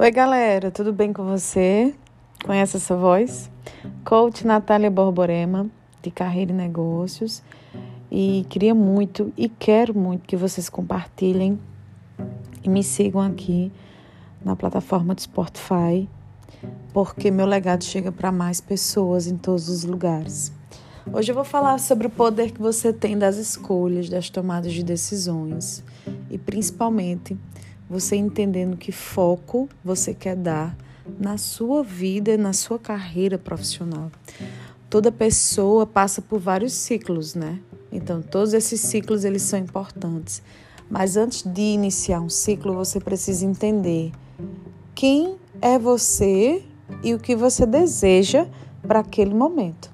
Oi, galera, tudo bem com você? Conhece essa voz? Coach Natália Borborema, de Carreira e Negócios. E queria muito e quero muito que vocês compartilhem e me sigam aqui na plataforma do Spotify, porque meu legado chega para mais pessoas em todos os lugares. Hoje eu vou falar sobre o poder que você tem das escolhas, das tomadas de decisões e principalmente você entendendo que foco você quer dar na sua vida, na sua carreira profissional. Toda pessoa passa por vários ciclos, né? Então, todos esses ciclos eles são importantes. Mas antes de iniciar um ciclo, você precisa entender quem é você e o que você deseja para aquele momento.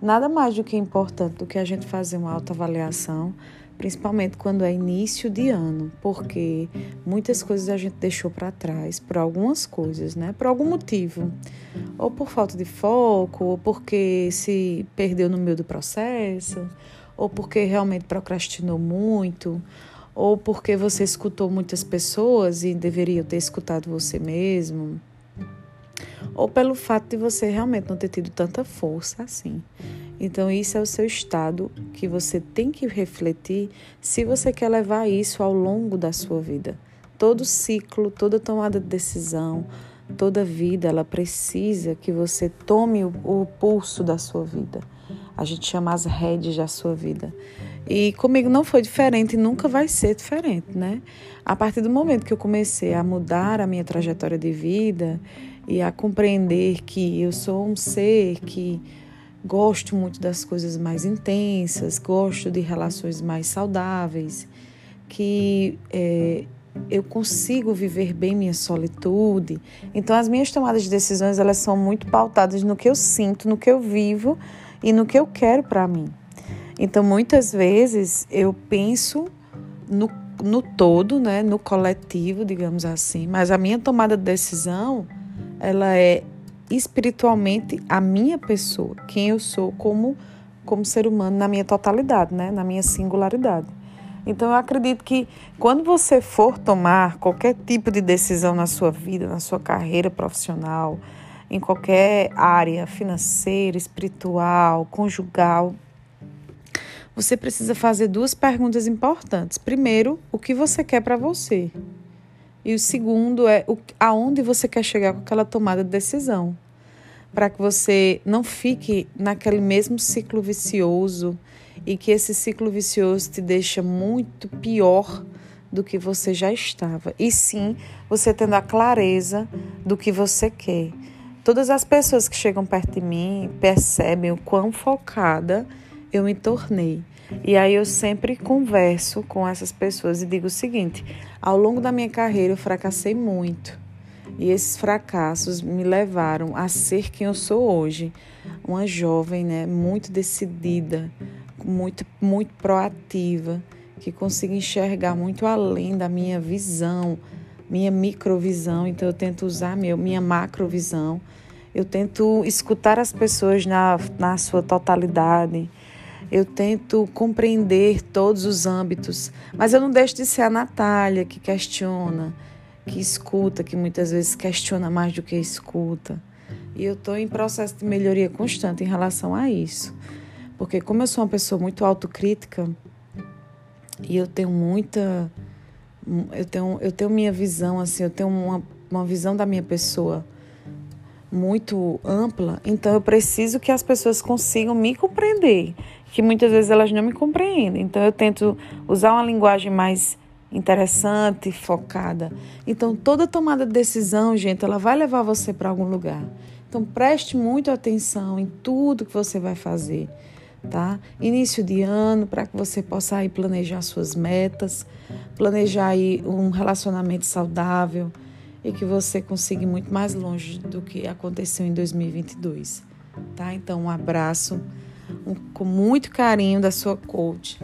Nada mais do que importante do que a gente fazer uma autoavaliação principalmente quando é início de ano, porque muitas coisas a gente deixou para trás por algumas coisas, né? Por algum motivo, ou por falta de foco, ou porque se perdeu no meio do processo, ou porque realmente procrastinou muito, ou porque você escutou muitas pessoas e deveria ter escutado você mesmo ou pelo fato de você realmente não ter tido tanta força assim. Então, isso é o seu estado que você tem que refletir se você quer levar isso ao longo da sua vida. Todo ciclo, toda tomada de decisão, toda vida, ela precisa que você tome o, o pulso da sua vida. A gente chama as redes da sua vida. E comigo não foi diferente e nunca vai ser diferente, né? A partir do momento que eu comecei a mudar a minha trajetória de vida e a compreender que eu sou um ser que gosto muito das coisas mais intensas, gosto de relações mais saudáveis, que é, eu consigo viver bem minha solitude. Então, as minhas tomadas de decisões elas são muito pautadas no que eu sinto, no que eu vivo e no que eu quero para mim. Então, muitas vezes eu penso no, no todo, né, no coletivo, digamos assim, mas a minha tomada de decisão ela é espiritualmente a minha pessoa, quem eu sou como como ser humano na minha totalidade, né, na minha singularidade. Então eu acredito que quando você for tomar qualquer tipo de decisão na sua vida, na sua carreira profissional, em qualquer área financeira, espiritual, conjugal, você precisa fazer duas perguntas importantes. Primeiro, o que você quer para você? E o segundo é o, aonde você quer chegar com aquela tomada de decisão. Para que você não fique naquele mesmo ciclo vicioso e que esse ciclo vicioso te deixa muito pior do que você já estava. E sim, você tendo a clareza do que você quer. Todas as pessoas que chegam perto de mim percebem o quão focada eu me tornei. E aí eu sempre converso com essas pessoas e digo o seguinte: ao longo da minha carreira eu fracassei muito. E esses fracassos me levaram a ser quem eu sou hoje, uma jovem, né, muito decidida, muito muito proativa, que consigo enxergar muito além da minha visão, minha microvisão, então eu tento usar meu, minha macrovisão. Eu tento escutar as pessoas na, na sua totalidade eu tento compreender todos os âmbitos, mas eu não deixo de ser a Natália que questiona, que escuta, que muitas vezes questiona mais do que escuta. E eu estou em processo de melhoria constante em relação a isso. Porque como eu sou uma pessoa muito autocrítica e eu tenho muita eu tenho eu tenho minha visão assim, eu tenho uma, uma visão da minha pessoa muito ampla, então eu preciso que as pessoas consigam me compreender, que muitas vezes elas não me compreendem. Então eu tento usar uma linguagem mais interessante, focada. Então toda tomada de decisão, gente, ela vai levar você para algum lugar. Então preste muito atenção em tudo que você vai fazer, tá? Início de ano para que você possa aí planejar suas metas, planejar aí um relacionamento saudável e que você consiga ir muito mais longe do que aconteceu em 2022. Tá? Então, um abraço um, com muito carinho da sua coach.